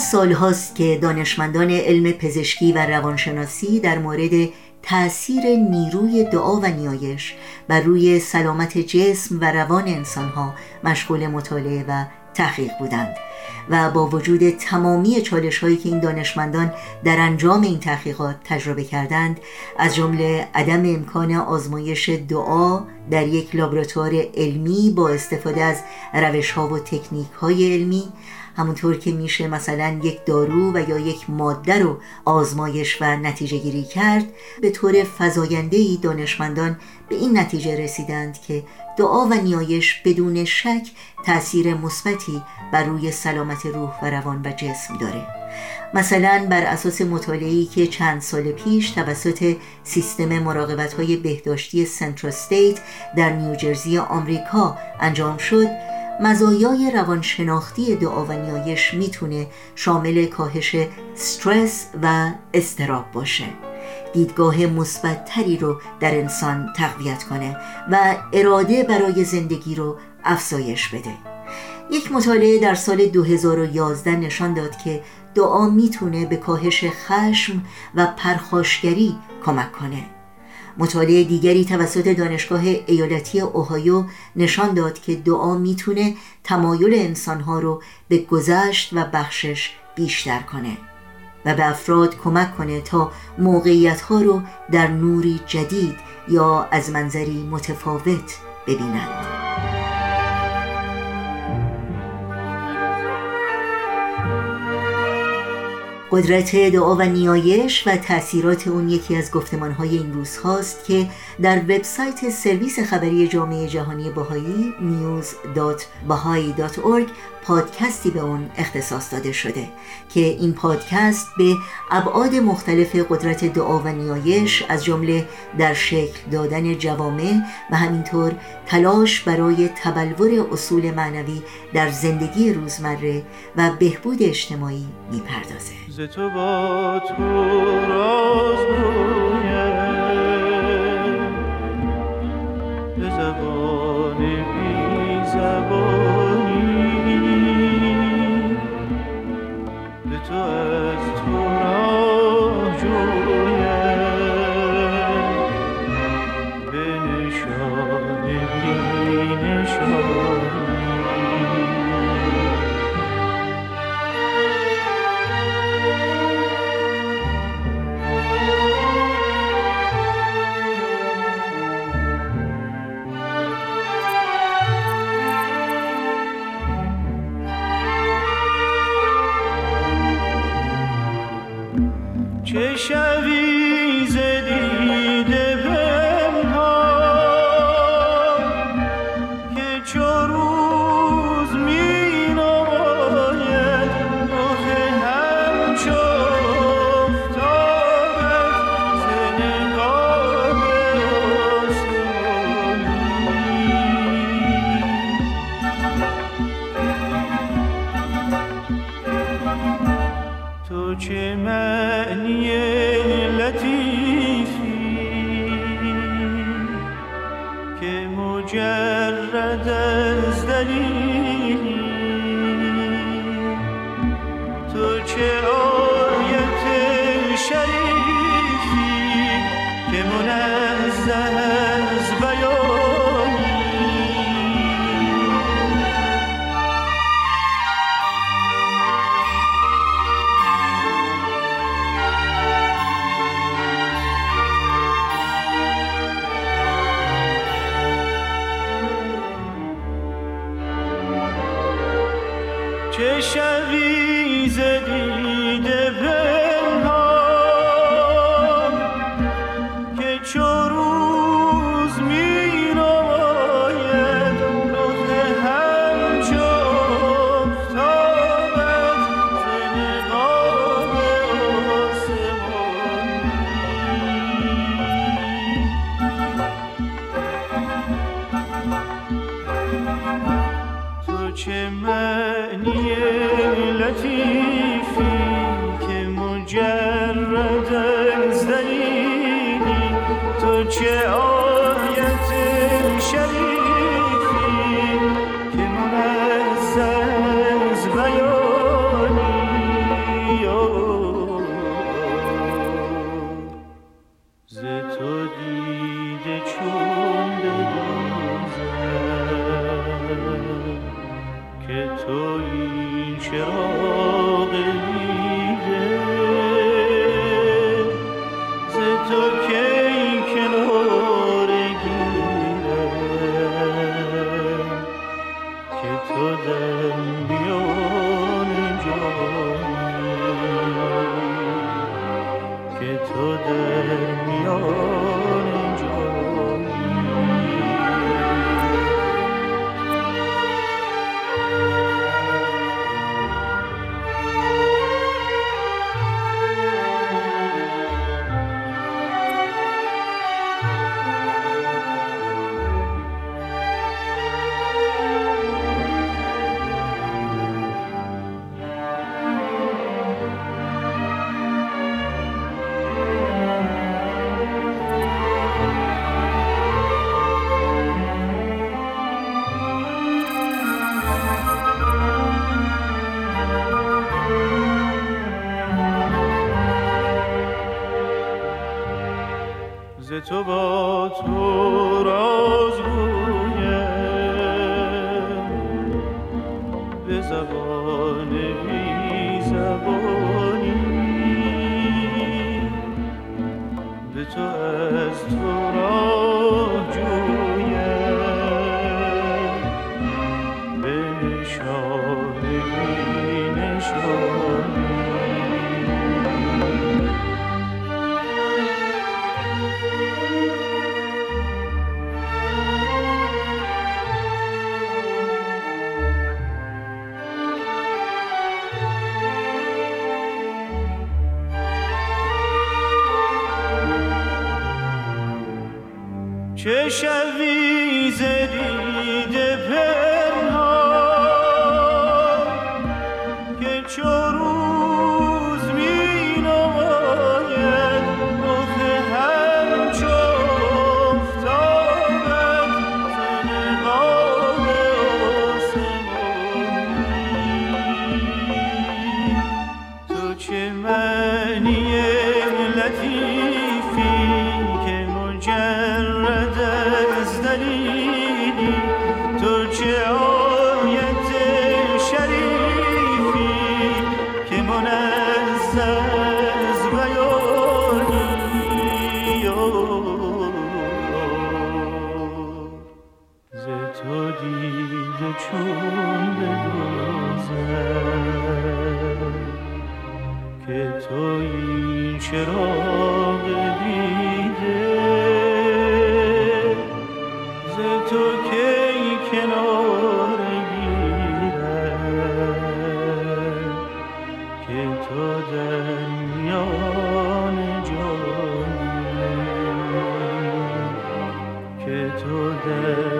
سالهاست که دانشمندان علم پزشکی و روانشناسی در مورد تأثیر نیروی دعا و نیایش بر روی سلامت جسم و روان انسانها مشغول مطالعه و تحقیق بودند و با وجود تمامی چالش هایی که این دانشمندان در انجام این تحقیقات تجربه کردند از جمله عدم امکان آزمایش دعا در یک لابراتوار علمی با استفاده از روش ها و تکنیک های علمی همونطور که میشه مثلا یک دارو و یا یک ماده رو آزمایش و نتیجه گیری کرد به طور فزاینده ای دانشمندان به این نتیجه رسیدند که دعا و نیایش بدون شک تاثیر مثبتی بر روی سلامت روح و روان و جسم داره. مثلا بر اساس مطالعه‌ای که چند سال پیش توسط سیستم مراقبت های بهداشتی CentraState در نیوجرسی آمریکا انجام شد مزایای روانشناختی دعا و نیایش می‌تونه شامل کاهش استرس و استراب باشه. دیدگاه مثبتتری رو در انسان تقویت کنه و اراده برای زندگی رو افزایش بده. یک مطالعه در سال 2011 نشان داد که دعا می‌تونه به کاهش خشم و پرخاشگری کمک کنه. مطالعه دیگری توسط دانشگاه ایالتی اوهایو نشان داد که دعا می‌تونه تمایل انسانها رو به گذشت و بخشش بیشتر کنه و به افراد کمک کنه تا موقعیت ها رو در نوری جدید یا از منظری متفاوت ببینند. قدرت دعا و نیایش و تاثیرات اون یکی از گفتمانهای این روز هاست که در وبسایت سرویس خبری جامعه جهانی بهایی news.bahai.org پادکستی به اون اختصاص داده شده که این پادکست به ابعاد مختلف قدرت دعا و نیایش از جمله در شکل دادن جوامع و همینطور تلاش برای تبلور اصول معنوی در زندگی روزمره و بهبود اجتماعی می‌پردازه. تو با تو راز گویم به زبان بی زبانی به تو از تو را جویم به نشان بی مجرد از دلیل چه شوی زدیده التي kader mi با تو راز به زبان بی زبانی به تو از تو که تویی چراغ دیده ز تو کی کناره گیرد که تو در میان جانی که تو در